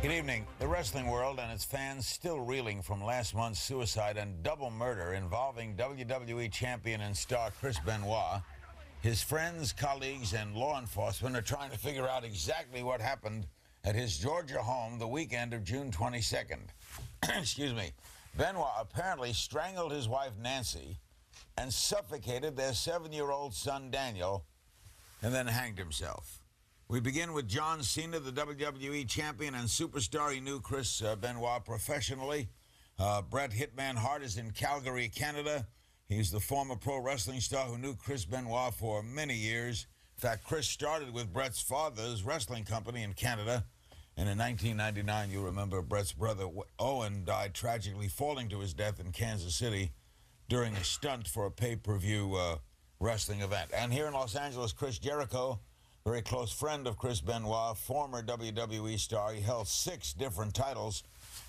Good evening. The wrestling world and its fans still reeling from last month's suicide and double murder involving WWE champion and star Chris Benoit. His friends, colleagues, and law enforcement are trying to figure out exactly what happened at his Georgia home the weekend of June 22nd. Excuse me. Benoit apparently strangled his wife Nancy and suffocated their seven year old son Daniel and then hanged himself. We begin with John Cena, the WWE champion and superstar. He knew Chris uh, Benoit professionally. Uh, Bret Hitman Hart is in Calgary, Canada. He's the former pro wrestling star who knew Chris Benoit for many years. In fact, Chris started with Bret's father's wrestling company in Canada. And in 1999, you remember Bret's brother Owen died tragically, falling to his death in Kansas City during a stunt for a pay per view uh, wrestling event. And here in Los Angeles, Chris Jericho very close friend of Chris Benoit, former WWE star. He held six different titles,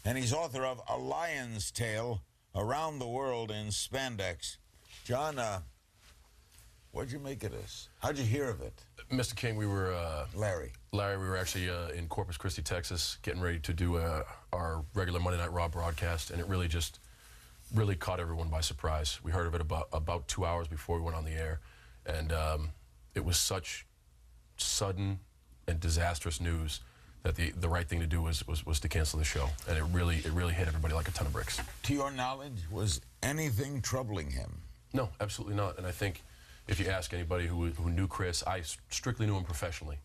and he's author of A Lion's Tale Around the World in Spandex. John, uh, what'd you make of this? How'd you hear of it? Mr. King, we were. Uh, Larry. Larry, we were actually uh, in Corpus Christi, Texas, getting ready to do uh, our regular Monday Night Raw broadcast, and it really just really caught everyone by surprise. We heard of it about about two hours before we went on the air, and um, it was such sudden and disastrous news that the, the right thing to do was, was, was to cancel the show. And it really, it really hit everybody like a ton of bricks. To your knowledge, was anything troubling him? No, absolutely not. And I think if you ask anybody who, who knew Chris, I strictly knew him professionally.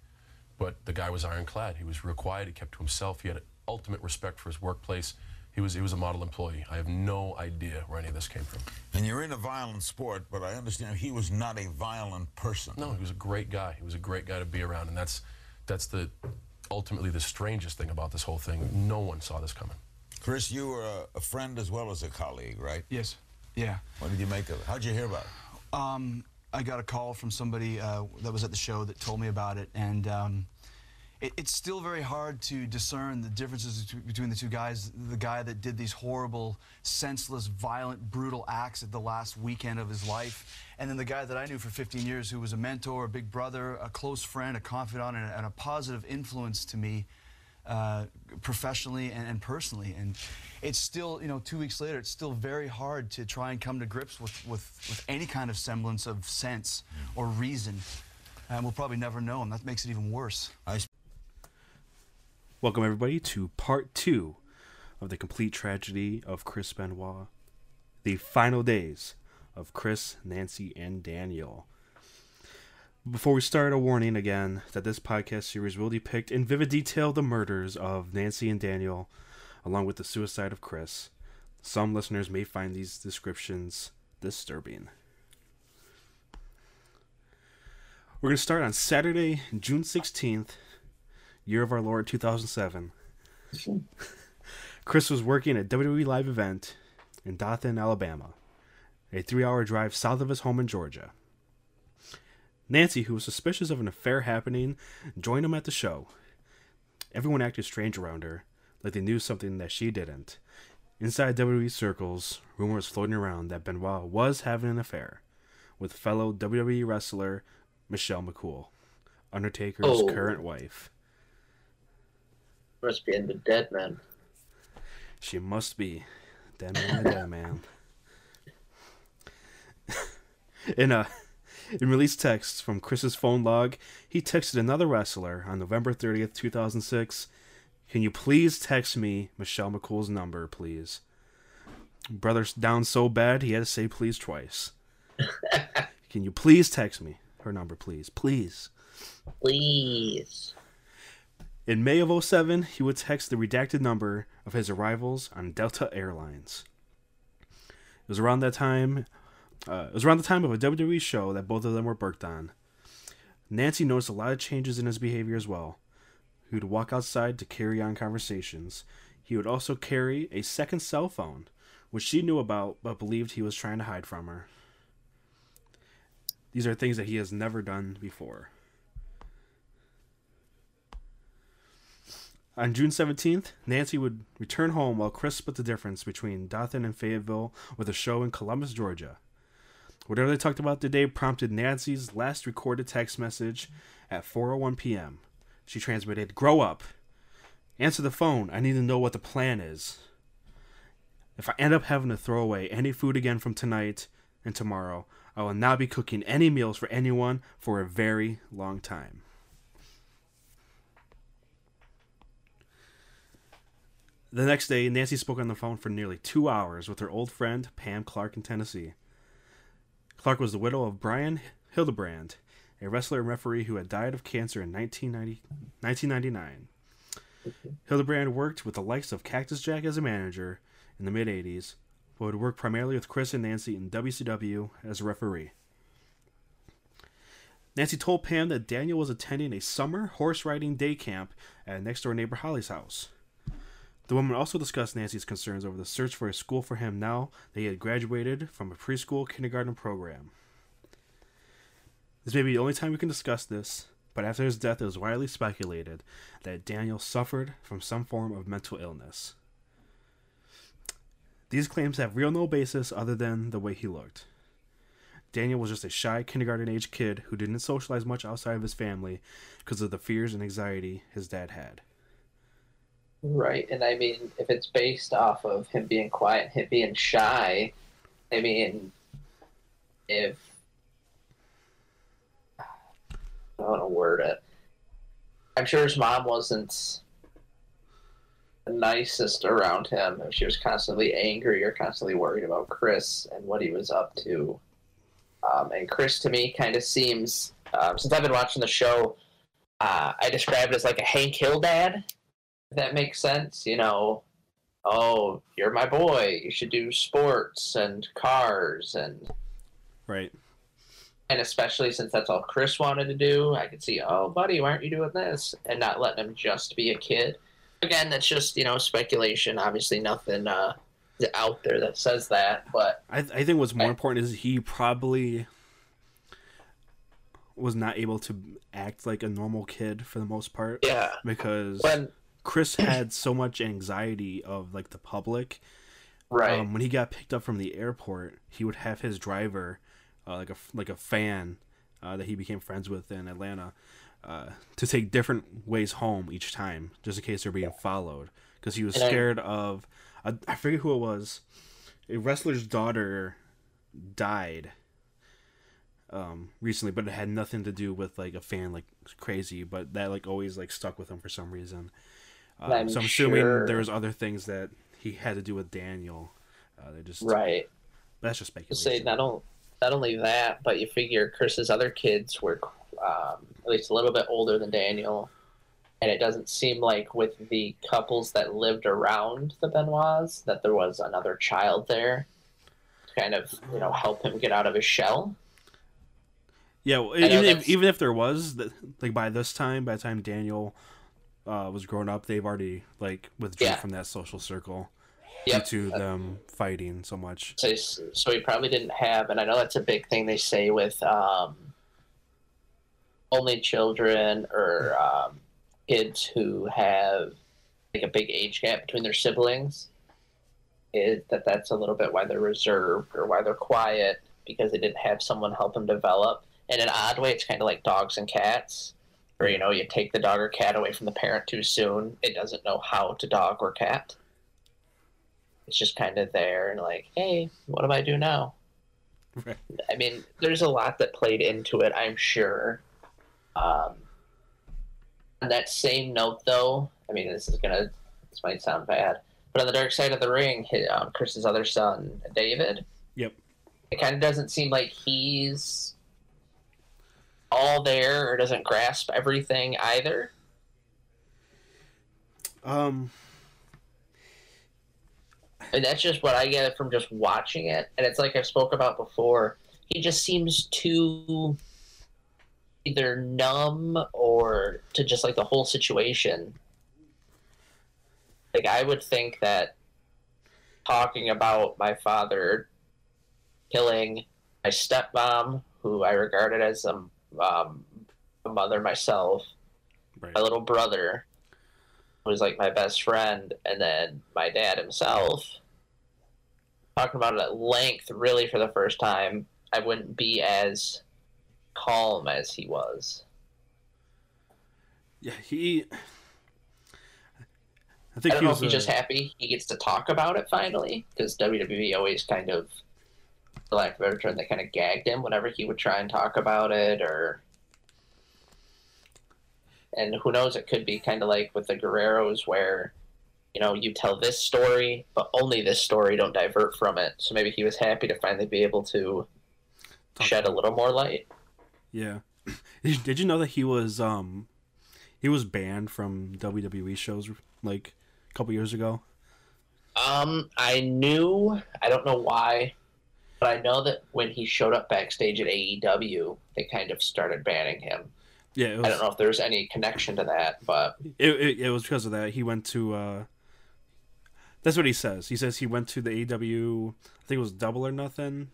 But the guy was ironclad. He was real quiet. He kept to himself. He had ultimate respect for his workplace. He was, he was a model employee. I have no idea where any of this came from. And you're in a violent sport, but I understand he was not a violent person. No, he was a great guy. He was a great guy to be around, and that's that's the ultimately the strangest thing about this whole thing. No one saw this coming. Chris, you were a, a friend as well as a colleague, right? Yes. Yeah. What did you make of it? How'd you hear about it? Um, I got a call from somebody uh, that was at the show that told me about it, and um, it, it's still very hard to discern the differences between the two guys. The guy that did these horrible, senseless, violent, brutal acts at the last weekend of his life, and then the guy that I knew for 15 years who was a mentor, a big brother, a close friend, a confidant, and a, and a positive influence to me. Uh, professionally and, and, personally. And it's still, you know, two weeks later, it's still very hard to try and come to grips with, with, with any kind of semblance of sense or reason. And we'll probably never know, and that makes it even worse. Welcome, everybody, to part two of the complete tragedy of Chris Benoit, the final days of Chris, Nancy, and Daniel. Before we start, a warning again that this podcast series will depict in vivid detail the murders of Nancy and Daniel, along with the suicide of Chris. Some listeners may find these descriptions disturbing. We're going to start on Saturday, June 16th, year of our Lord 2007. Chris was working at WWE live event in Dothan, Alabama, a three-hour drive south of his home in Georgia. Nancy, who was suspicious of an affair happening, joined him at the show. Everyone acted strange around her, like they knew something that she didn't. Inside WWE circles, rumors floating around that Benoit was having an affair with fellow WWE wrestler Michelle McCool, Undertaker's oh. current wife. Must be in the dead man. She must be. Dead man, dead man. in a in release text from Chris's phone log, he texted another wrestler on November 30th, 2006. Can you please text me Michelle McCool's number, please? Brother's down so bad he had to say please twice. Can you please text me her number, please? Please. Please. In May of 07, he would text the redacted number of his arrivals on Delta Airlines. It was around that time. Uh, it was around the time of a WWE show that both of them were booked on. Nancy noticed a lot of changes in his behavior as well. He would walk outside to carry on conversations. He would also carry a second cell phone, which she knew about but believed he was trying to hide from her. These are things that he has never done before. On June 17th, Nancy would return home while Chris split the difference between Dothan and Fayetteville with a show in Columbus, Georgia. Whatever they talked about today prompted Nancy's last recorded text message at 4:01 p.m. She transmitted, "Grow up." Answer the phone. I need to know what the plan is. If I end up having to throw away any food again from tonight and tomorrow, I will not be cooking any meals for anyone for a very long time. The next day, Nancy spoke on the phone for nearly two hours with her old friend Pam Clark in Tennessee. Clark was the widow of Brian Hildebrand, a wrestler and referee who had died of cancer in 1990, 1999. Hildebrand worked with the likes of Cactus Jack as a manager in the mid 80s, but would work primarily with Chris and Nancy in WCW as a referee. Nancy told Pam that Daniel was attending a summer horse riding day camp at next door neighbor Holly's house. The woman also discussed Nancy's concerns over the search for a school for him now that he had graduated from a preschool kindergarten program. This may be the only time we can discuss this, but after his death, it was widely speculated that Daniel suffered from some form of mental illness. These claims have real no basis other than the way he looked. Daniel was just a shy kindergarten age kid who didn't socialize much outside of his family because of the fears and anxiety his dad had. Right, and I mean, if it's based off of him being quiet, him being shy, I mean, if I don't to word it, I'm sure his mom wasn't the nicest around him. She was constantly angry or constantly worried about Chris and what he was up to. Um, and Chris, to me, kind of seems, um, since I've been watching the show, uh, I describe it as like a Hank Hill dad that makes sense. You know, oh, you're my boy. You should do sports and cars and Right. and especially since that's all Chris wanted to do, I could see, oh, buddy, why aren't you doing this? And not letting him just be a kid. Again, that's just you know speculation. Obviously, nothing uh, out there that says that, but I, I think what's more Right. important is he probably was not able to act like a normal kid for the most part yeah, because when Chris had so much anxiety of like the public. right, Um, when he got picked up from the airport, he would have his driver, uh, like a like a fan uh, that he became friends with in Atlanta, uh, to take different ways home each time, just in case they're being followed, because he was And I- scared of. I, I forget who it was. A wrestler's daughter died um recently but it had nothing to do with like a fan like crazy but that like always like stuck with him for some reason um, I'm so i'm assuming sure- there was other things that he had to do with daniel uh, they just right. that's just speculation say not only not only that, but you figure Chris's other kids were um, at least a little bit older than Daniel, and it doesn't seem like with the couples that lived around the Benoits that there was another child there, to kind of you know help him get out of his shell. yeah well, even if, even if there was like by this time by the time daniel uh, was grown up they've already like withdrew Yeah. from that social circle Yep. due to them fighting so much So, so he probably didn't have, and I know that's a big thing they say with um, only children or um, kids who have like a big age gap between their siblings. Is that that's a little bit why they're reserved or why they're quiet because they didn't have someone help them develop. In an odd way, it's kind of like dogs and cats, where you know you take the dog or cat away from the parent too soon, it doesn't know how to dog or cat it's just kind of there and like, hey, what do I do now? Right. I mean, there's a lot that played into it, I'm sure. Um, on that same note, though, I mean, this is gonna, this might sound bad, but on the dark side of the ring, hi- um, Chris's other son, David, yep it kind of doesn't seem like he's all there or doesn't grasp everything either. um And that's just what I get from just watching it. And it's like I've spoke about before. He just seems too either numb or to just like the whole situation. Like I would think that talking about my father killing my stepmom, who I regarded as a, um, a mother myself, right my little brother was like my best friend, and then my dad himself. Talking about it at length, really, for the first time, I wouldn't be as calm as he was. Yeah, he I I think don't he know was if he's just happy he gets to talk about it finally, because WWE always kind of, for lack of a better term, they kind of gagged him whenever he would try and talk about it, or. And who knows? It could be kind of like with the Guerreros, where, you know, you tell this story, but only this story. Don't divert from it. So maybe he was happy to finally be able to Talk shed a little more light. Yeah. Did did you know that he was um he was banned from WWE shows like a couple years ago? Um, I knew. I don't know why, but I know that when he showed up backstage at AEW, they kind of started banning him. Yeah, was, I don't know if there's any connection to that, but It, it, it was because of that. He went to uh That's what he says. He says he went to the AEW I think it was Double or Nothing,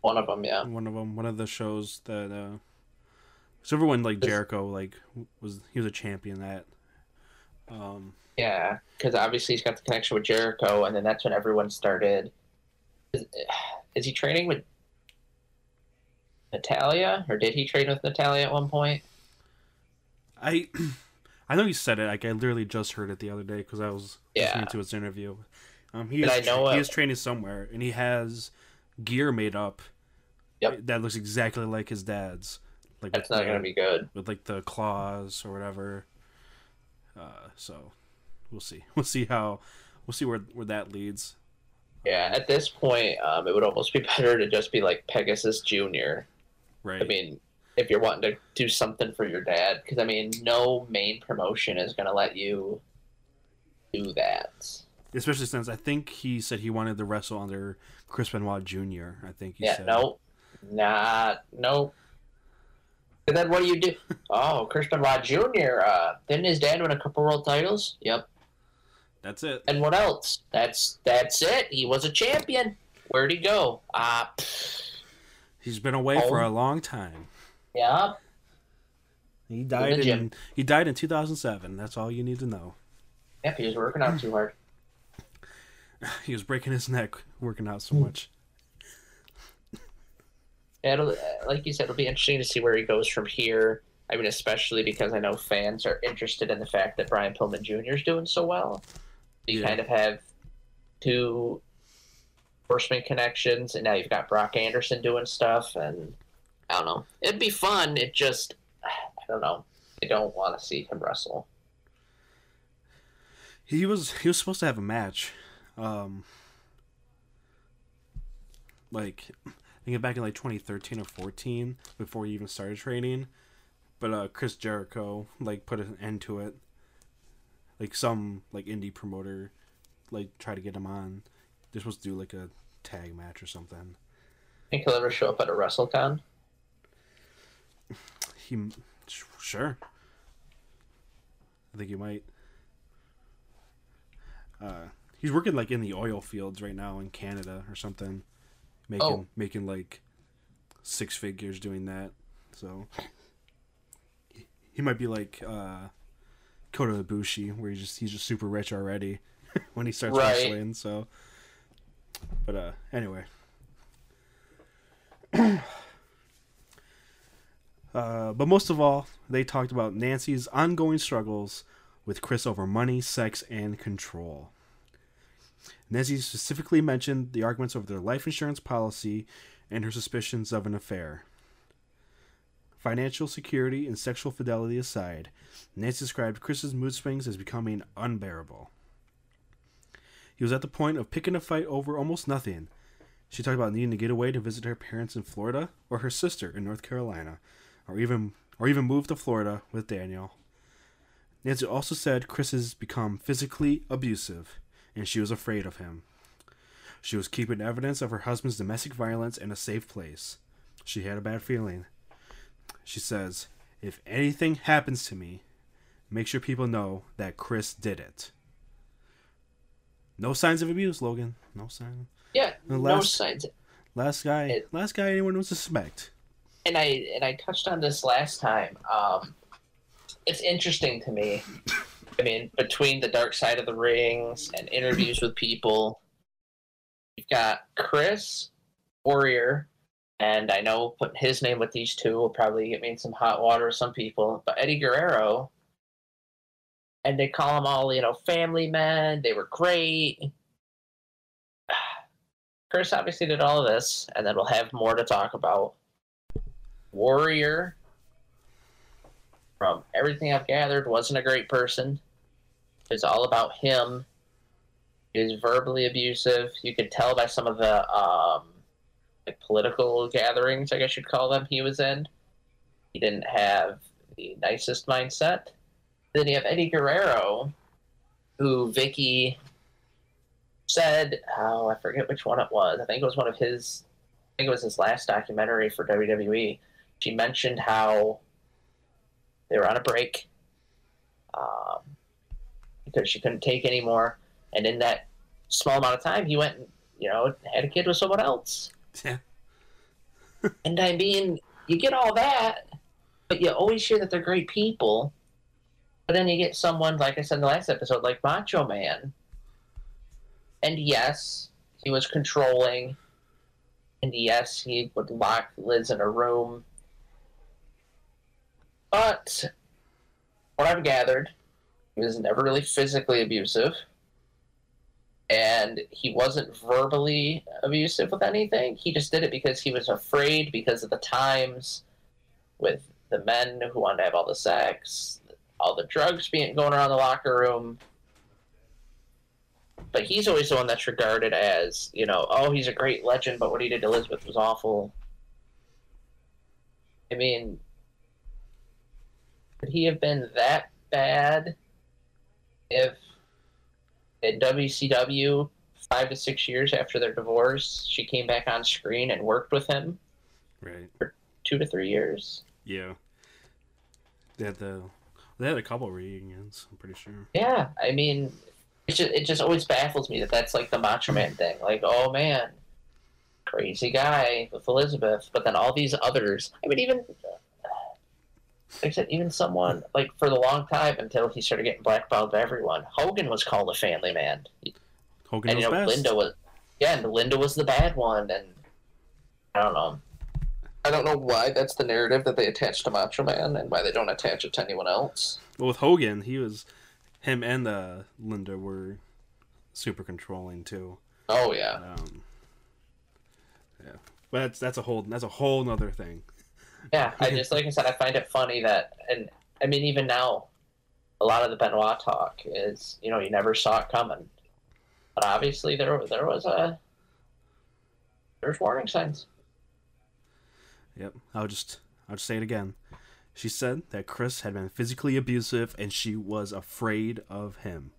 one of them, yeah. one of them, one of the shows that uh so everyone like Jericho like was he was a champion at um Yeah, because obviously he's got the connection with Jericho, and then that's when everyone started. Is, is he training with Natalya, or did he train with Natalya at one point? I I know he said it. Like I literally just heard it the other day because I was listening to his interview. Um, he is I know, tra- he is training somewhere, and he has gear made up. Yep. That looks exactly like his dad's. Like That's not the- going to be good. with like the claws or whatever. Uh, so we'll see. We'll see how we'll see where where that leads. Yeah, at this point, um, it would almost be better to just be like Pegasus Junior. Right. I mean, if you're wanting to do something for your dad, because I mean, no main promotion is going to let you do that. Especially since I think he said he wanted to wrestle under Chris Benoit Jr. I think he yeah, said. no, not no. And then what do you do? Oh, Chris Benoit Jr. Uh, didn't his dad win a couple world titles? Yep. That's it. And what else? That's that's it. He was a champion. Where'd he go? Ah, uh, He's been away for Oh. a long time. yeah. He died gym. in he died in 2007. That's all you need to know. Yep, he was working out too hard. He was breaking his neck working out so much. Yeah, It'll, uh, like you said, it'll be interesting to see where he goes from here. I mean, especially because I know fans are interested in the fact that Brian Pillman Jr. is doing so well. You Yeah. kind of have two Horseman connections, and now you've got Brock Anderson doing stuff, and I don't know. It'd be fun. It just, I don't know. I don't want to see him wrestle. He was he was supposed to have a match, um, like I think back in like 2013 or 14 before he even started training, but uh, Chris Jericho like put an end to it. Like some like indie promoter, like try to get him on. They're supposed to do like a tag match or something. Think he'll ever show up at a WrestleCon? He sure. I think he might. Uh, he's working like in the oil fields right now in Canada or something, making Oh. making like six figures doing that. So he- he might be like uh, Kota Ibushi, where he's just he's just super rich already when he starts Right. wrestling. So, but uh, anyway. Uh, but most of all, they talked about Nancy's ongoing struggles with Chris over money, sex, and control. Nancy specifically mentioned the arguments over their life insurance policy and her suspicions of an affair. Financial security and sexual fidelity aside, Nancy described Chris's mood swings as becoming unbearable. He was at the point of picking a fight over almost nothing. She talked about needing to get away to visit her parents in Florida or her sister in North Carolina, or even or even move to Florida with Daniel. Nancy also said Chris has become physically abusive, and she was afraid of him. She was keeping evidence of her husband's domestic violence in a safe place. She had a bad feeling. She says, If anything happens to me, make sure people know that Chris did it. No signs of abuse, Logan. No sign. Yeah, The no signs. Last guy, It- last guy anyone would suspect. and I and I touched on this last time. Um, it's interesting to me. I mean, between the dark side of the rings and interviews with people, you've got Chris Warrior, and I know putting his name with these two will probably get me in some hot water with some people. But Eddie Guerrero and they call them all, you know, family men. They were great. Chris obviously did all of this, and then we'll have more to talk about. Warrior, from everything I've gathered, wasn't a great person. It's all about him. He was verbally abusive. You could tell by some of the um, like political gatherings, I guess you'd call them, he was in. He didn't have the nicest mindset. Then you have Eddie Guerrero, who Vicky said, oh, I forget which one it was. I think it was one of his, I think it was his last documentary for WWE. She mentioned how they were on a break um, because she couldn't take anymore. And in that small amount of time, he went and, you know, had a kid with someone else. Yeah. and I mean, you get all that, but you always hear that they're great people. But then you get someone, like I said in the last episode, like Macho Man. And yes, he was controlling. And yes, he would lock Liz in a room. But what I've gathered, he was never really physically abusive. And he wasn't verbally abusive with anything. He just did it because he was afraid because of the times with the men who wanted to have all the sex, all the drugs being going around the locker room. But he's always the one that's regarded as, you know, oh, he's a great legend, but what he did to Elizabeth was awful. I mean, could he have been that bad if in WCW five to six years after their divorce, she came back on screen and worked with him Right. two to three years? Yeah. They had the they had a couple reunions. I'm pretty sure. Yeah, I mean, it just it just always baffles me that that's like the Macho Man thing. Like, oh man, crazy guy with Elizabeth, but then all these others. I mean, even like I said, even someone like for the long time until he started getting blackballed by everyone. Hogan was called a family man, Hogan and was you know best. Linda was yeah, and Linda was the bad one, and I don't know. I don't know why that's the narrative that they attach to Macho Man, and why they don't attach it to anyone else. Well, with Hogan, he was him and uh, Linda were super controlling too. Oh yeah, Um, yeah, but that's that's a whole that's a whole nother thing. Yeah, I just like I said, I find it funny that, and I mean, even now, a lot of the Benoit talk is, you know, you never saw it coming, but obviously there there was a there's warning signs. Yep, I'll just I'll just say it again. She said that Chris had been physically abusive and she was afraid of him.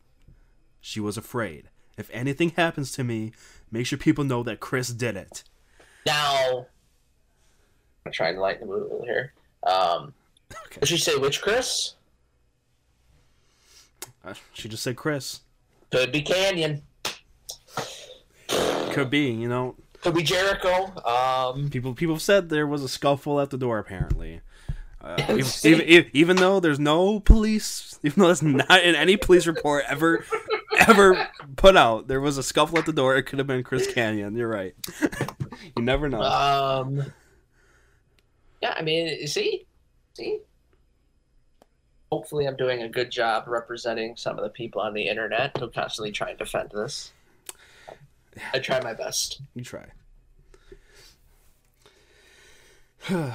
She was afraid. If anything happens to me, make sure people know that Chris did it. Now, I'm trying to lighten the mood a little here. Um, Okay. did she say which Chris? Uh, she just said Chris. Could be Kanyon. Could be, you know. Could be Jericho. Um, People people said there was a scuffle at the door apparently. Uh, even, See? even, even- even though there's no police, even though that's not in any police report ever ever put out, there was a scuffle at the door. It could have been Chris Kanyon. You're right. you never know. um, yeah, I mean, you see, see. Hopefully, I'm doing a good job representing some of the people on the internet who constantly try and defend this. I try my best. You try. I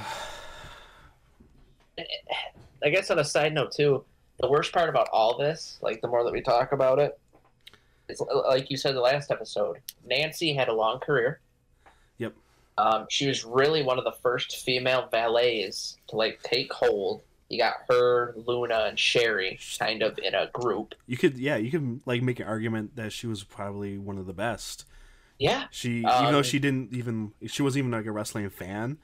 guess on a side note too, the worst part about all this, like the more that we talk about it, it, is like you said the last episode. Nancy had a long career. Yep. Um, she was really one of the first female valets to like take hold. You got her, Luna, and Sherri kind of in a group. You could, yeah, you could like make an argument that she was probably one of the best. Yeah, She, even though Um, she didn't even, she wasn't even like a wrestling fan.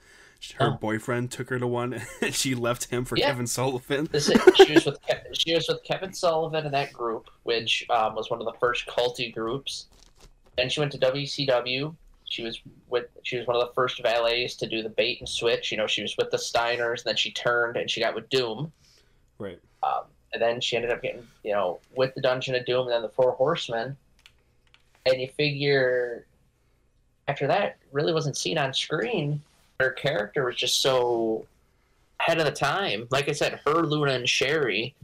Her Oh. boyfriend took her to one, and she left him for Yeah. Kevin Sullivan. this is, she was with she was with Kevin Sullivan in that group, which um, was one of the first culty groups. Then she went to WCW. She was with she was one of the first valets to do the bait and switch. You know, she was with the Steiners, and then she turned and she got with Doom. Right. Um, and then she ended up getting you know with the Dungeon of Doom and then the Four Horsemen. And you figure after that really wasn't seen on screen. Her character was just so ahead of the time. Like I said, her Luna and Sherri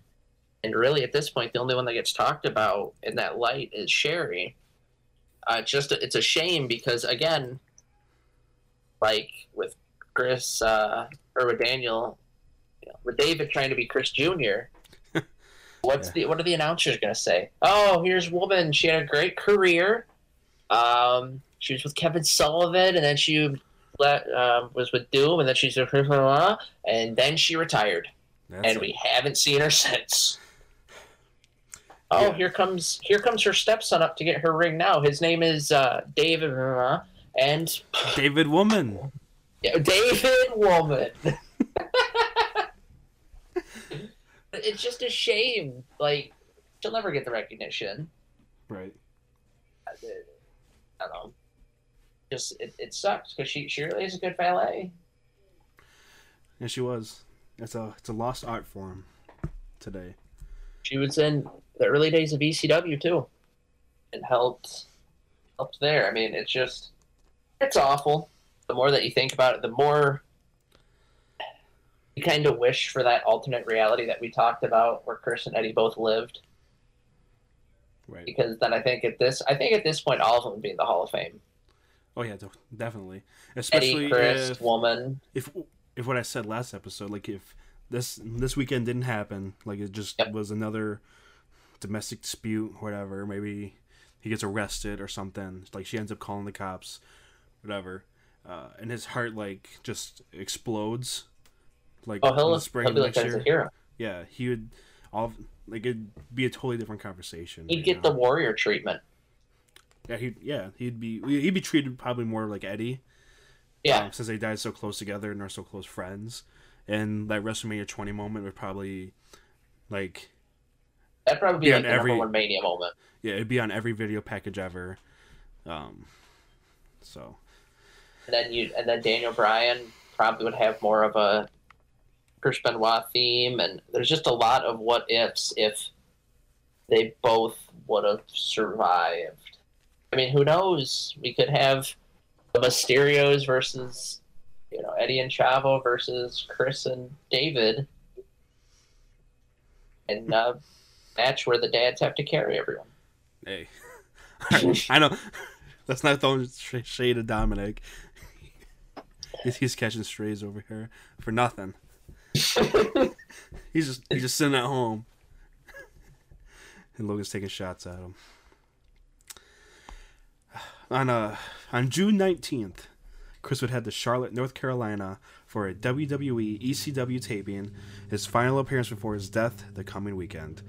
And really, at this point, the only one that gets talked about in that light is Sherri. Uh, it's just it's a shame because again, like with Chris uh, or with Daniel, you know, with David trying to be Chris Jr. What's Yeah. the what are the announcers gonna say? Oh, here's woman. She had a great career. Um, she was with Kevin Sullivan, and then she let, um, was with Doom, and then she's and then she retired, That's and it. we haven't seen her since. Oh, Yeah. here comes here comes her stepson up to get her ring now. His name is uh, David, and David Woman. yeah, David Woman. it's just a shame. Like she'll never get the recognition. Right. I don't know. Just it, it sucks because she she really is a good valet. Yeah, she was. It's a it's a lost art form today. She was in the early days of ECW too, and helped helped there. I mean, it's just it's awful. The more that you think about it, the more you kind of wish for that alternate reality that we talked about, where Chris and Eddie both lived. Right. Because then I think at this, I think at this point, all of them would be in the Hall of Fame. Oh yeah, def- definitely. Eddie, Especially Chris, if, Woman. if if what I said last episode, like if this this weekend didn't happen, like it just Yep. was another domestic dispute, whatever. Maybe he gets arrested or something. Like she ends up calling the cops, whatever. Uh, and his heart like just explodes. Like Oh, in he'll, the spring he'll be like next year. hero. Yeah, he would all like it'd be a totally different conversation. He'd get now. the warrior treatment. yeah he yeah he'd be he'd be treated probably more like Eddie. Yeah, um, since they died so close together and are so close friends. And that WrestleMania 20 moment would probably, like, that'd probably be like the every- number one mania moment. yeah, it'd be on every video package ever. Um, so And then you and then Daniel Bryan probably would have more of a Chris Benoit theme, and there's just a lot of what ifs if they both would have survived. I mean, who knows? We could have the Mysterios versus you know Eddie and Chavo versus Chris and David, and uh, match where the dads have to carry everyone. hey, I know that's not throwing sh- shade at Dominik. he's, he's catching strays over here for nothing. he's just he's just sitting at home, and Logan's taking shots at him. On uh on June nineteenth, Chris would head to Charlotte, North Carolina, for a WWE ECW taping, his final appearance before his death the coming weekend.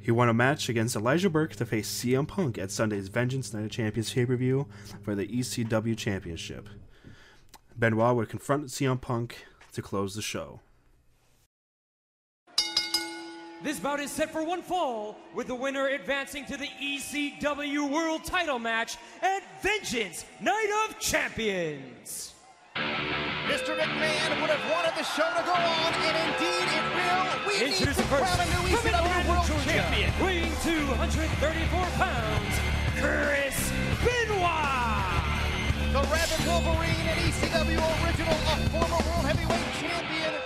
He won a match against Elijah Burke to face CM Punk at Sunday's Vengeance Night of Champions pay per view for the ECW Championship. Benoit would confront CM Punk to close the show. This bout is set for one fall, with the winner advancing to the ECW World Title match at Vengeance Night of Champions. Mr. McMahon would have wanted the show to go on, and indeed it will. We need to Introducing crown a new ECW World Champion. weighing 234 pounds, Chris Benoit. The Rabid Wolverine and ECW original, a former World Heavyweight Champion.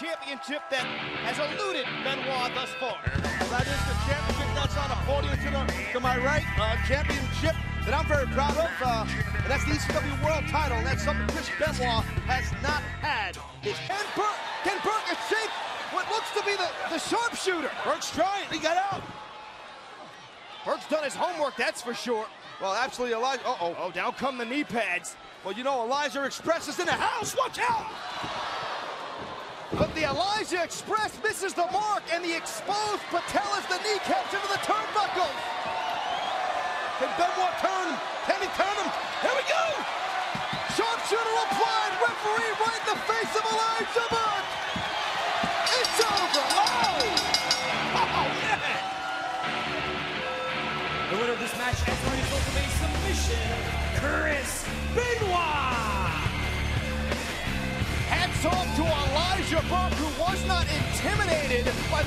Championship that has eluded Benoit thus far. That is the championship that's on a podium to, the, to my right. Uh, championship that I'm very proud of. Uh, and that's the ECW World title. And that's something Chris Benoit has not had. It's Ken Burke, Ken Burke shaped what looks to be the, the sharpshooter. Burke's trying. He got out. Burke's done his homework, that's for sure. Well, absolutely, Elijah. Uh-oh. Oh, down come the knee pads. Well, you know, Elijah Express is in the house. Watch out. But the Elijah Express misses the mark, and the exposed patellas, the kneecaps into the turnbuckles. Can Benoit turn him? Can he turn him? Here we go. Sharpshooter applied, referee right in the face of Elijah Burke. It's over.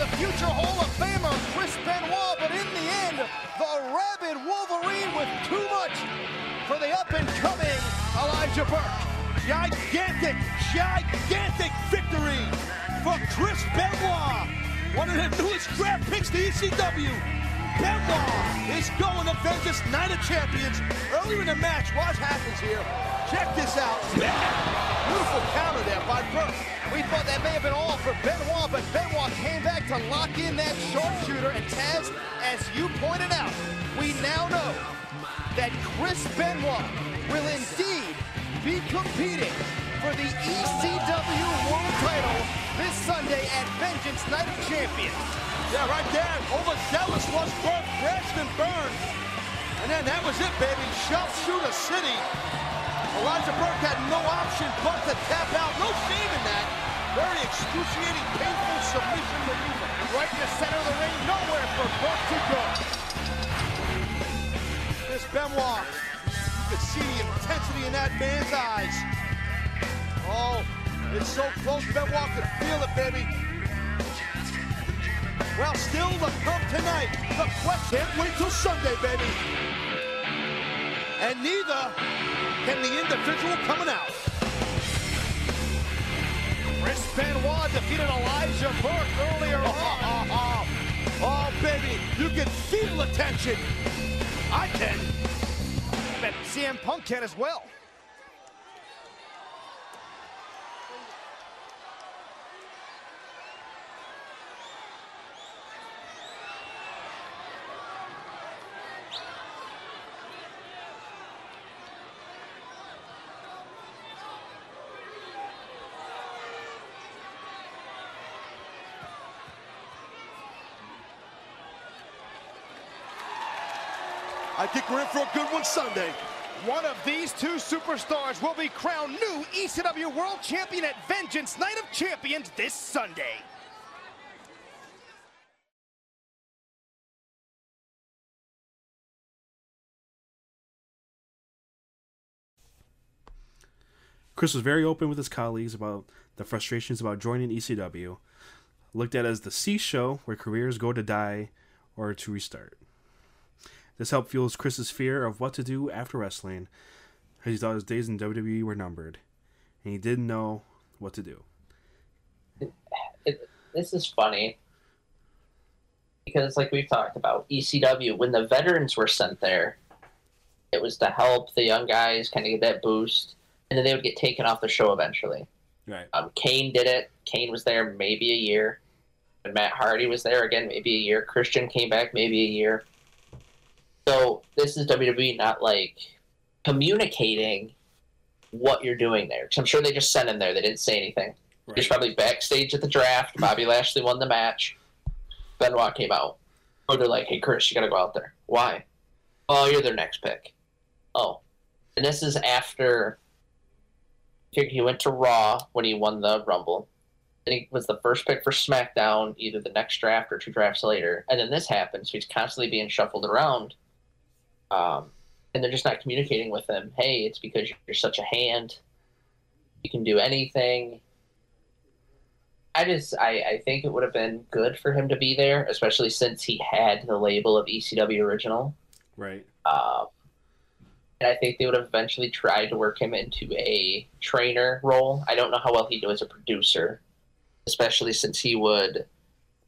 The future Hall of Famer Chris Benoit, but in the end, the rabid Wolverine with too much for the up-and-coming Elijah Burke. Gigantic, gigantic victory for Chris Benoit. one of the newest draft picks to ECW. Benoit is going to Vengeance Night of Champions. Earlier in the match, watch happens here. Check this out. Beautiful counter there by Burke. We thought that may have been all for Benoit, but Benoit came back to lock in that sharpshooter. And Taz, as you pointed out, we now know that Chris Benoit will indeed be competing for the ECW World Title this Sunday at Vengeance Night of Champions. Yeah, right there. Overzealous was crashed and burned. And then that was it, baby. Sharpshooter City. Elijah Burke had no option but to tap out. No shame in that. Very excruciating, painful submission maneuver. Right in the center of the ring, nowhere for Burke to go. This Benoit, you could see the intensity in that man's eyes. Oh, it's so close. Benoit could feel it, baby. Well, still the come tonight. The quest can't wait till Sunday, baby. And neither can the individual coming out. Chris Benoit defeated Elijah Burke earlier on. Oh, baby, you can feel the tension. I can. Bet CM Punk can as well. For a good one Sunday. One of these two superstars will be crowned new ECW World Champion at Vengeance Night of Champions this Sunday. Chris was very open with his colleagues about the frustrations about joining ECW, looked at as the C show where careers go to die or to restart. This helped fuel Chris's fear of what to do after wrestling, as he thought his days in WWE were numbered, and he didn't know what to do. it, this is funny because like we've talked about ecw when the veterans were sent there it was to help the young guys kind of get that boost and then they would get taken off the show eventually. Right. um, kane did it. Kane was there maybe a year. And matt hardy was there again maybe a year. Christian came back maybe a year so this is wwe not like communicating what you're doing there because i'm sure they just sent him there they didn't say anything Right. He's probably backstage at the draft. Bobby Lashley won the match. Benoit came out. Or they're like, hey, Chris, you got to go out there. Why? Oh, you're their next pick. Oh. And this is after he went to Raw when he won the Rumble. Then he was the first pick for SmackDown either the next draft or two drafts later. And then this happened. So he's constantly being shuffled around. Um, and they're just not communicating with them. Hey, it's because you're such a hand. You can do anything. I just I, I think it would have been good for him to be there, especially since he had the label of ECW original. Right. Um, and I think they would have eventually tried to work him into a trainer role. I don't know how well he'd do as a producer, especially since he would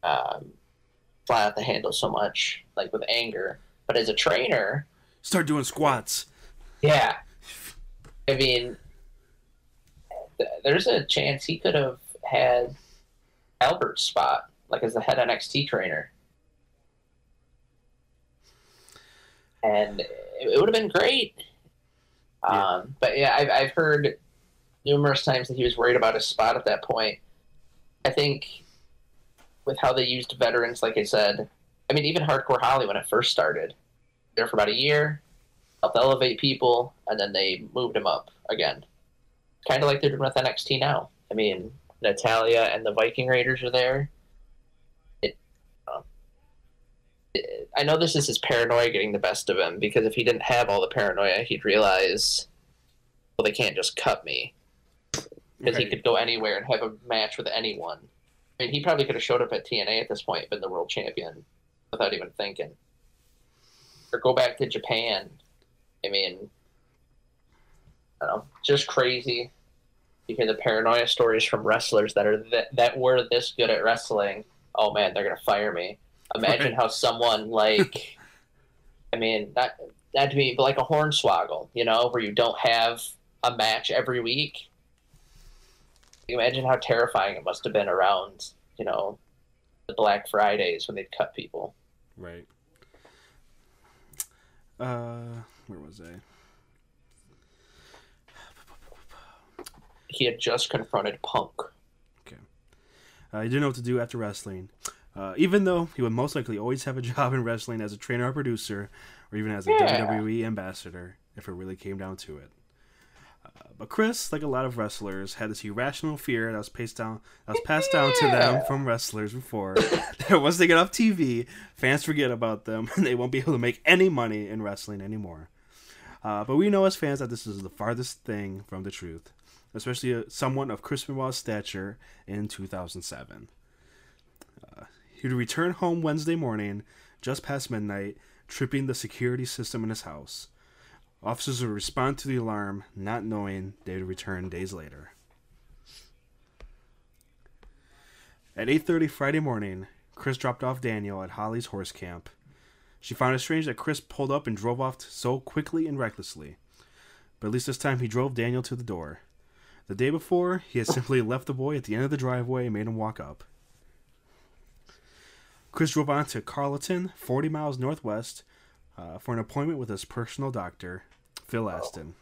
um, fly out the handle so much, like with anger. But as a trainer, Start doing squats. yeah, I mean, th- there's a chance he could have had Albert's spot, like as the head NXT trainer. And it, it would have been great. Um, but yeah, I've, I've heard numerous times that he was worried about his spot at that point. I think with how they used veterans, like I said, I mean, even Hardcore Holly when it first started, there for about a year, helped elevate people, and then they moved him up again. Kind of like they're doing with NXT now. I mean, Natalya and the Viking Raiders are there. It, um, it, I know this is his paranoia getting the best of him because if he didn't have all the paranoia, he'd realize, well, they can't just cut me because he could go anywhere and have a match with anyone. I mean, he probably could have showed up at TNA at this point, point, been the world champion without even thinking, or go back to Japan. I mean, I don't know, just crazy. You hear the paranoia stories from wrestlers that are that, that were this good at wrestling oh man, they're gonna fire me. Imagine Right. how someone like, I mean, not not to be but like a hornswoggle, you know, where you don't have a match every week. Imagine how terrifying it must have been around, you know, the Black Fridays when they'd cut people. Right. Uh, where was I? He had just confronted Punk. Uh, he didn't know what to do after wrestling. Uh, even though he would most likely always have a job in wrestling as a trainer or producer, or even as a Yeah. WWE ambassador, if it really came down to it. Uh, but Chris, like a lot of wrestlers, had this irrational fear that was passed down, that was passed down to them from wrestlers before. that once they get off TV, fans forget about them and they won't be able to make any money in wrestling anymore. Uh, but we know as fans that this is the farthest thing from the truth, especially uh, someone of Chris Benoit's stature in 2007. Uh, he would return home Wednesday morning, just past midnight, tripping the security system in his house. Officers would respond to the alarm, not knowing they would return days later. At 8:30 Friday morning, Chris dropped off Daniel at Holly's horse camp. She found it strange that Chris pulled up and drove off so quickly and recklessly. But at least this time he drove Daniel to the door. The day before, he had simply left the boy at the end of the driveway and made him walk up. Chris drove on to Carrollton, 40 miles northwest, uh, for an appointment with his personal doctor, Phil Astin.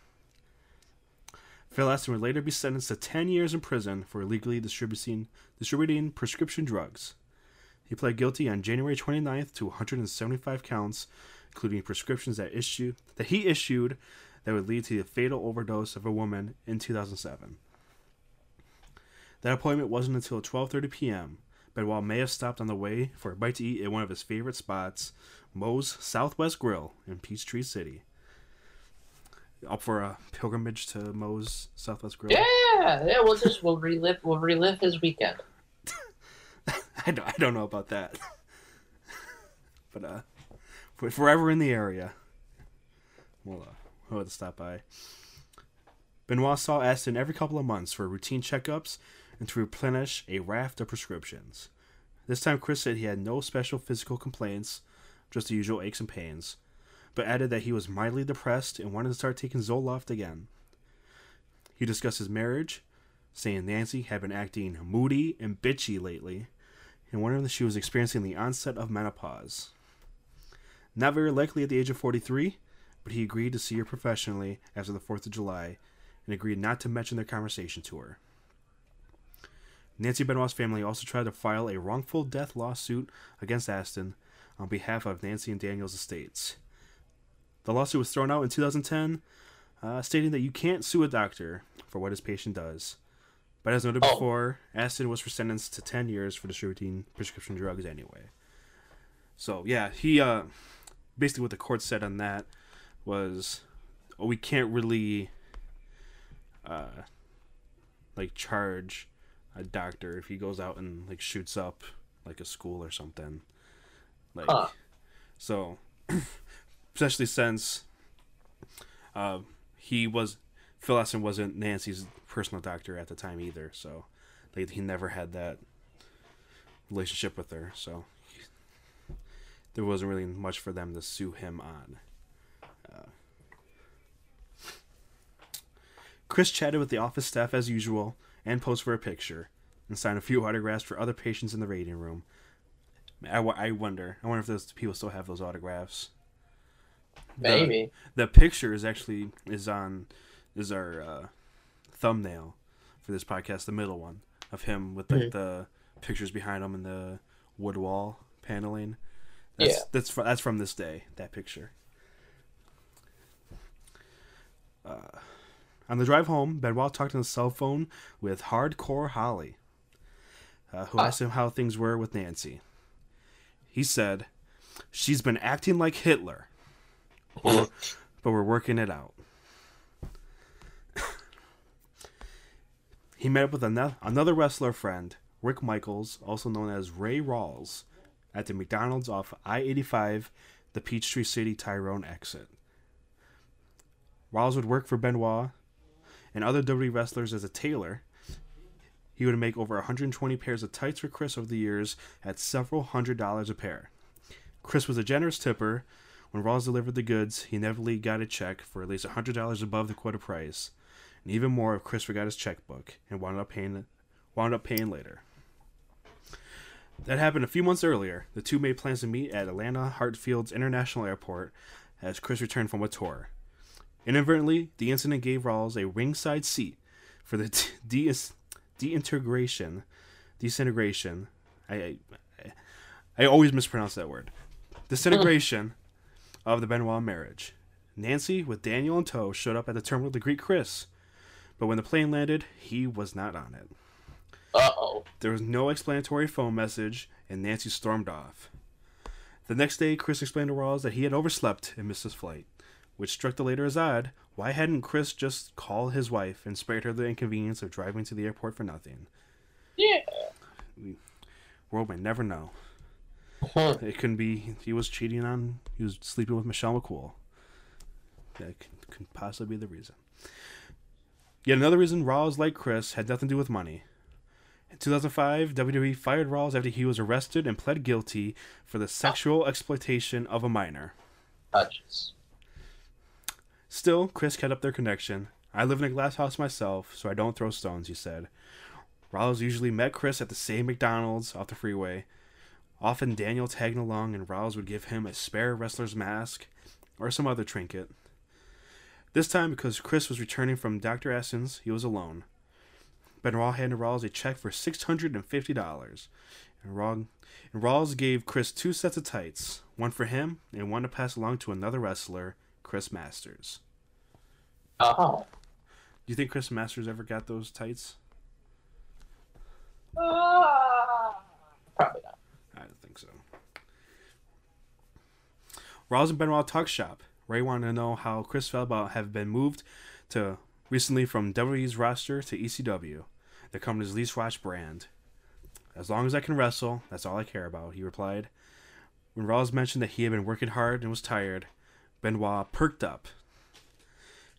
Phil Astin would later be sentenced to 10 years in prison for illegally distributing, distributing prescription drugs. He pled guilty on January 29th to 175 counts, including prescriptions that issue that he issued that would lead to the fatal overdose of a woman in 2007. That appointment wasn't until 12:30 p.m. But while may have stopped on the way for a bite to eat at one of his favorite spots, Moe's Southwest Grill in Peachtree City. Up for a pilgrimage to Moe's Southwest Grill? Yeah, yeah. We'll just we'll relive we'll relive his weekend. I don't, I don't know about that. but uh, if we're ever in the area, we'll, uh, we'll have to stop by. Benoit saw Astin every couple of months for routine checkups and to replenish a raft of prescriptions. This time, Chris said he had no special physical complaints, just the usual aches and pains, but added that he was mildly depressed and wanted to start taking Zoloft again. He discussed his marriage, saying Nancy had been acting moody and bitchy lately, and wondering if she was experiencing the onset of menopause. Not very likely at the age of 43, but he agreed to see her professionally after the 4th of July and agreed not to mention their conversation to her. Nancy Benoit's family also tried to file a wrongful death lawsuit against Astin on behalf of Nancy and Daniel's estates. The lawsuit was thrown out in 2010, uh, stating that you can't sue a doctor for what his patient does. But as noted Oh. before, Astin was sentenced to 10 years for distributing prescription drugs anyway. So, yeah, he, uh, basically what the court said on that was, oh, we can't really, uh, like, charge a doctor if he goes out and, like, shoots up, like, a school or something. Like, Huh. so, especially since, uh, he was, Phil Astin wasn't Nancy's personal doctor at the time either, so he never had that relationship with her, so there wasn't really much for them to sue him on. Uh, Chris chatted with the office staff as usual and posed for a picture and signed a few autographs for other patients in the waiting room. I, I wonder. I wonder if those people still have those autographs. The- Maybe. the picture is actually is on is our uh, thumbnail for this podcast, the middle one of him with like the pictures behind him and the wood wall paneling. That's, Yeah. that's fr- that's from this day. That picture. Uh, on the drive home, Benoit talked on the cell phone with Hardcore Holly, uh, who Ah. asked him how things were with Nancy. He said, "She's been acting like Hitler." But we're working it out. he met up with another wrestler friend, Rick Michaels, also known as Ray Rawls, at the McDonald's off I 85, the Peachtree City Tyrone exit. Rawls would work for Benoit and other WWE wrestlers as a tailor. he would make over 120 pairs of tights for Chris over the years at several hundred dollars a pair. Chris was a generous tipper. When Rawls delivered the goods, he inevitably got a check for at least $100 above the quota price, and even more if Chris forgot his checkbook and wound up paying, wound up paying later. That happened a few months earlier. The two made plans to meet at Atlanta Hartsfield's International Airport as Chris returned from a tour. Inadvertently, the incident gave Rawls a ringside seat for the de- deintegration, disintegration. I, I, I always mispronounce that word. Disintegration of the Benoit marriage. Nancy, with Daniel in tow, showed up at the terminal to greet Chris, but when the plane landed, he was not on it. Uh oh. There was no explanatory phone message, and Nancy stormed off. The next day, Chris explained to Rawls that he had overslept and missed his flight, which struck the later as odd. Why hadn't Chris just called his wife and spared her the inconvenience of driving to the airport for nothing? Yeah. World may never know. Huh. It couldn't be he was cheating on, he was sleeping with Michelle McCool. That could, could possibly be the reason. Yet another reason Rawls, like Chris, had nothing to do with money. In 2005, WWE fired Rawls after he was arrested and pled guilty for the sexual exploitation of a minor. Touches. Still, Chris kept up their connection. I live in a glass house myself, so I don't throw stones, he said. Rawls usually met Chris at the same McDonald's off the freeway. Often Daniel tagging along and Rawls would give him a spare wrestler's mask or some other trinket. This time, because Chris was returning from Dr. Astin's, he was alone. Benoit handed Rawls a check for $650, and, Raw, and Rawls gave Chris two sets of tights, one for him and one to pass along to another wrestler, Chris Masters. Oh. Do you think Chris Masters ever got those tights? Uh, probably not. I don't think so. Rawls and Benoit talk shop. Ray wanted to know how Chris felt about having been moved to recently from WWE's roster to ECW, the company's least watched brand. As long as I can wrestle, that's all I care about, he replied. When Rawls mentioned that he had been working hard and was tired, Benoit perked up.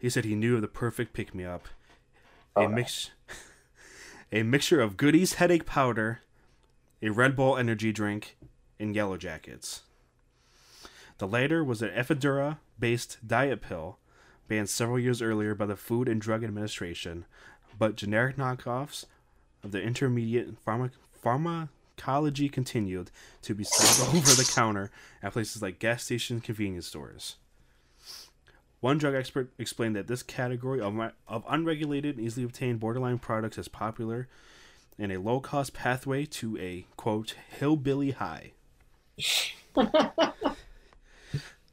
He said he knew of the perfect pick me up. Oh, a no. mix a mixture of Goody's headache powder, a Red Bull energy drink, and yellow jackets. The latter was an ephedra based diet pill banned several years earlier by the Food and Drug Administration, but generic knockoffs of the intermediate pharma- pharmacology continued to be sold over the counter at places like gas station convenience stores. One drug expert explained that this category of, of unregulated, easily obtained borderline products is popular and a low cost pathway to a quote hillbilly high.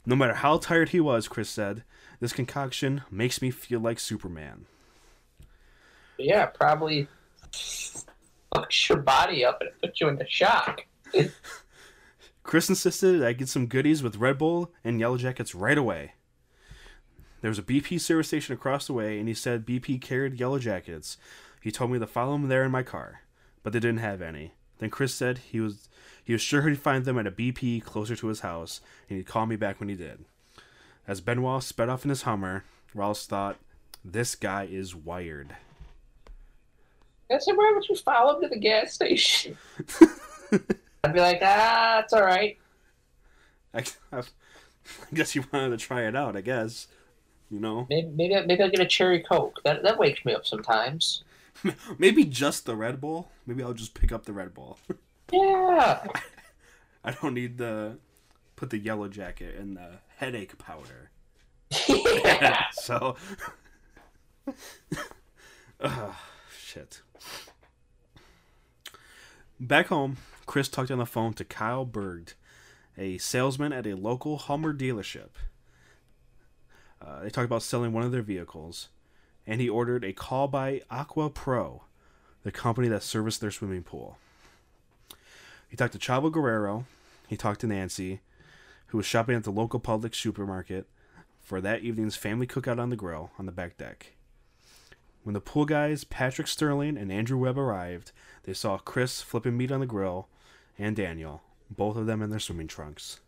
no matter how tired he was, Chris said, this concoction makes me feel like Superman. Yeah, probably fucks your body up and puts you into shock. Chris insisted I get some Goody's with Red Bull and Yellow Jackets right away. There was a BP service station across the way, and he said BP carried Yellow Jackets. He told me to follow him there in my car, but they didn't have any. Then Chris said he was he was sure he'd find them at a BP closer to his house, and he'd call me back when he did. As Benoit sped off in his Hummer, Rawls thought, "This guy is wired." Said, why would you follow him to the gas station? I'd be like, ah, it's all right. I, I guess you wanted to try it out. I guess, you know, Maybe, maybe, maybe I'll get a cherry coke. That that wakes me up sometimes. maybe just the Red Bull. Maybe I'll just pick up the Red Bull. Yeah. I don't need the put the yellow jacket and the headache powder. yeah. So, Ugh, shit. Back home, Chris talked on the phone to Kyle Berg, a salesman at a local Hummer dealership. Uh, they talked about selling one of their vehicles, and he ordered a call by Aqua Pro, the company that serviced their swimming pool. He talked to Chavo Guerrero. He talked to Nancy, who was shopping at the local Publix supermarket for that evening's family cookout on the grill on the back deck. When the pool guys, Patrick Sterling and Andrew Webb, arrived, they saw Chris flipping meat on the grill and Daniel, both of them in their swimming trunks.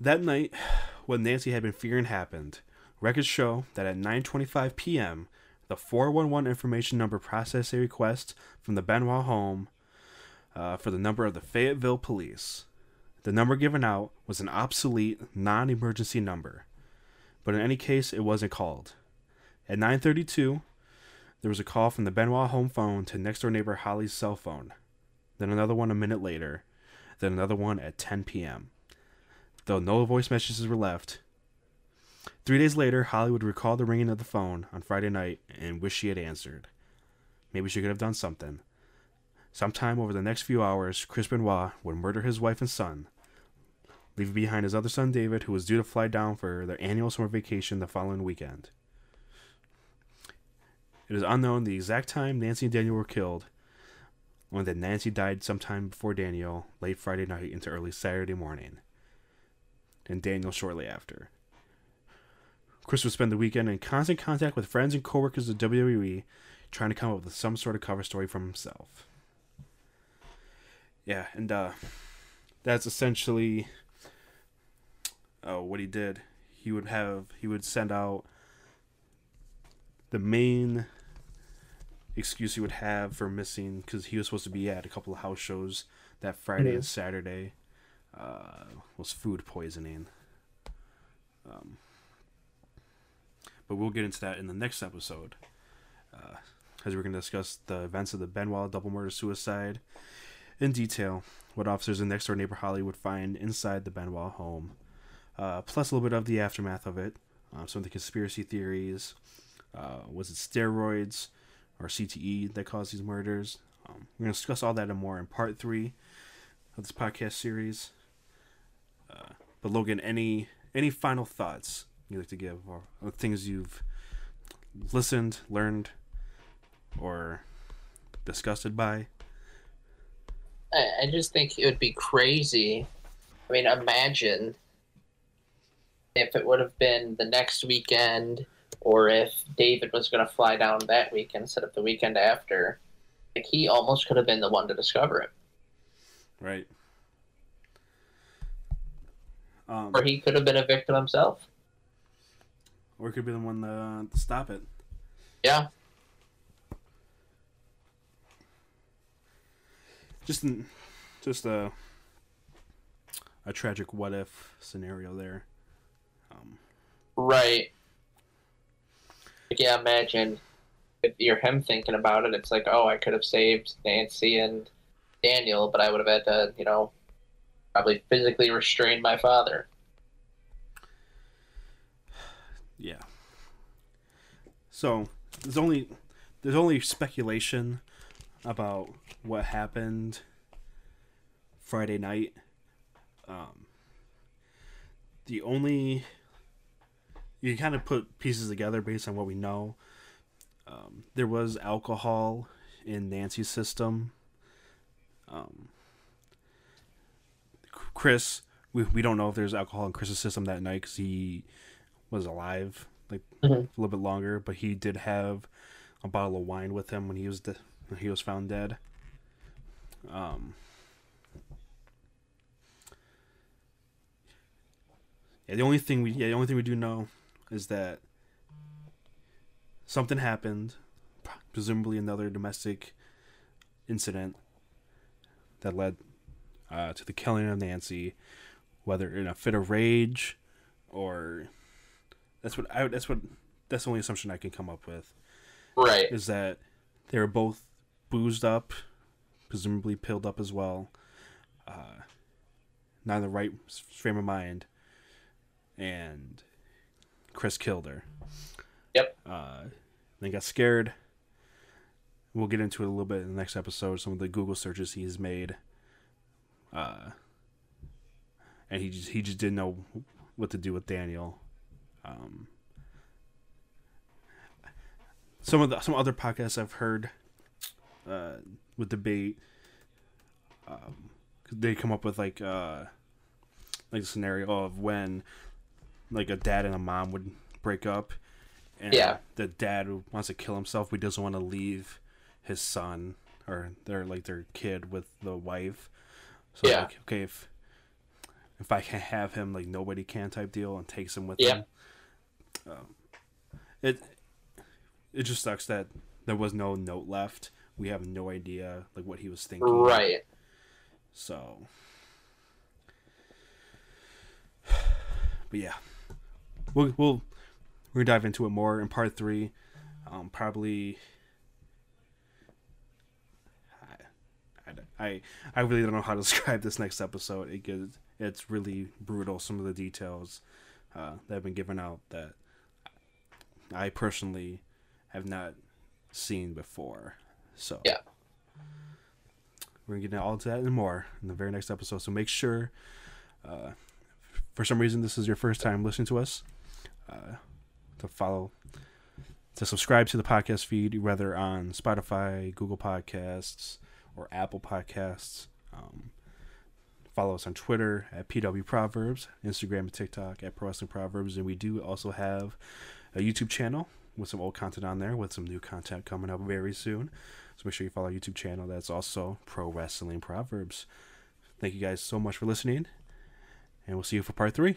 That night, what Nancy had been fearing happened. Records show that at 9:25 p.m., the 411 information number processed a request from the Benoit home uh, for the number of the Fayetteville police. The number given out was an obsolete, non-emergency number, but in any case, it wasn't called. At 9:32, there was a call from the Benoit home phone to next-door neighbor Holly's cell phone. Then another one a minute later, then another one at 10 p.m. Though no voice messages were left, Three days later, Holly would recall the ringing of the phone on Friday night and wish she had answered. Maybe she could have done something. Sometime over the next few hours, Chris Benoit would murder his wife and son, leaving behind his other son David, who was due to fly down for their annual summer vacation the following weekend. It is unknown the exact time Nancy and Daniel were killed, only that Nancy died sometime before Daniel, late Friday night into early Saturday morning, and Daniel shortly after. Chris would spend the weekend in constant contact with friends and coworkers at WWE, trying to come up with some sort of cover story for himself. Yeah, and uh, that's essentially uh, what he did. He would have he would send out the main excuse he would have for missing because he was supposed to be at a couple of house shows that Friday and Saturday uh, was food poisoning. Um, but we'll get into that in the next episode. Uh, as we're going to discuss the events of the Benoit double murder suicide in detail, what officers and next door neighbor Holly would find inside the Benoit home, uh, plus a little bit of the aftermath of it, uh, some of the conspiracy theories. Uh, was it steroids or CTE that caused these murders? Um, we're going to discuss all that and more in part three of this podcast series. Uh, but Logan, any any final thoughts you like to give, or, things you've listened, learned, or disgusted by? I, I just think it would be crazy. I mean, imagine if it would have been the next weekend, or if David was going to fly down that weekend instead of the weekend after. Like he almost could have been the one to discover it, Right. Um, or he could have been a victim himself. Or could be the one uh, to stop it. Yeah, Just, an, just a, a tragic what if scenario there. Um, right. Like, yeah, imagine if you're him thinking about it. It's like, oh, I could have saved Nancy and Daniel, but I would have had to, you know, probably physically restrain my father. Yeah. So there's only there's only speculation about what happened Friday night. Um, the only you kind of put pieces together based on what we know. Um, there was alcohol in Nancy's system. Um, Chris, we, we don't know if there's alcohol in Chris's system that night because he was alive like Mhm. a little bit longer, but he did have a bottle of wine with him when he was de- when he was found dead. Um, yeah, the only thing we yeah the only thing we do know is that something happened, presumably another domestic incident that led uh, to the killing of Nancy, whether in a fit of rage or that's what I that's what that's the only assumption I can come up with Right. is that they were both boozed up, presumably pilled up as well, uh, not in the right frame of mind, and Chris killed her. Yep. Uh, they got scared. We'll get into it a little bit in the next episode. Some of the Google searches he's made, uh, and he just he just didn't know what to do with Daniel. Um, some of the some other podcasts I've heard uh, would debate. Um, they come up with like uh, like a scenario of when like a dad and a mom would break up, and Yeah. the dad wants to kill himself, but he doesn't want to leave his son or their like their kid with the wife. So Yeah. like, okay, if if I can have him, like nobody can type deal, and takes him with Yeah. him. Um, it it just sucks that there was no note left. We have no idea like what he was thinking. Right. So, but yeah, we'll we'll we're gonna dive into it more in part three. Um, probably. I, I I really don't know how to describe this next episode. It gets it's really brutal. Some of the details uh, that have been given out that I personally have not seen before. So Yeah. we're gonna get into all of that and more in the very next episode. So make sure, uh, for some reason, this is your first time listening to us, uh, to follow, to subscribe to the podcast feed, whether on Spotify, Google Podcasts, or Apple Podcasts. Um, follow us on Twitter at PW Proverbs, Instagram and TikTok at Pro Wrestling Proverbs, and we do also have a YouTube channel with some old content on there, with some new content coming up very soon. So make sure you follow our YouTube channel. That's also Pro Wrestling Proverbs. Thank you guys so much for listening, and we'll see you for part three.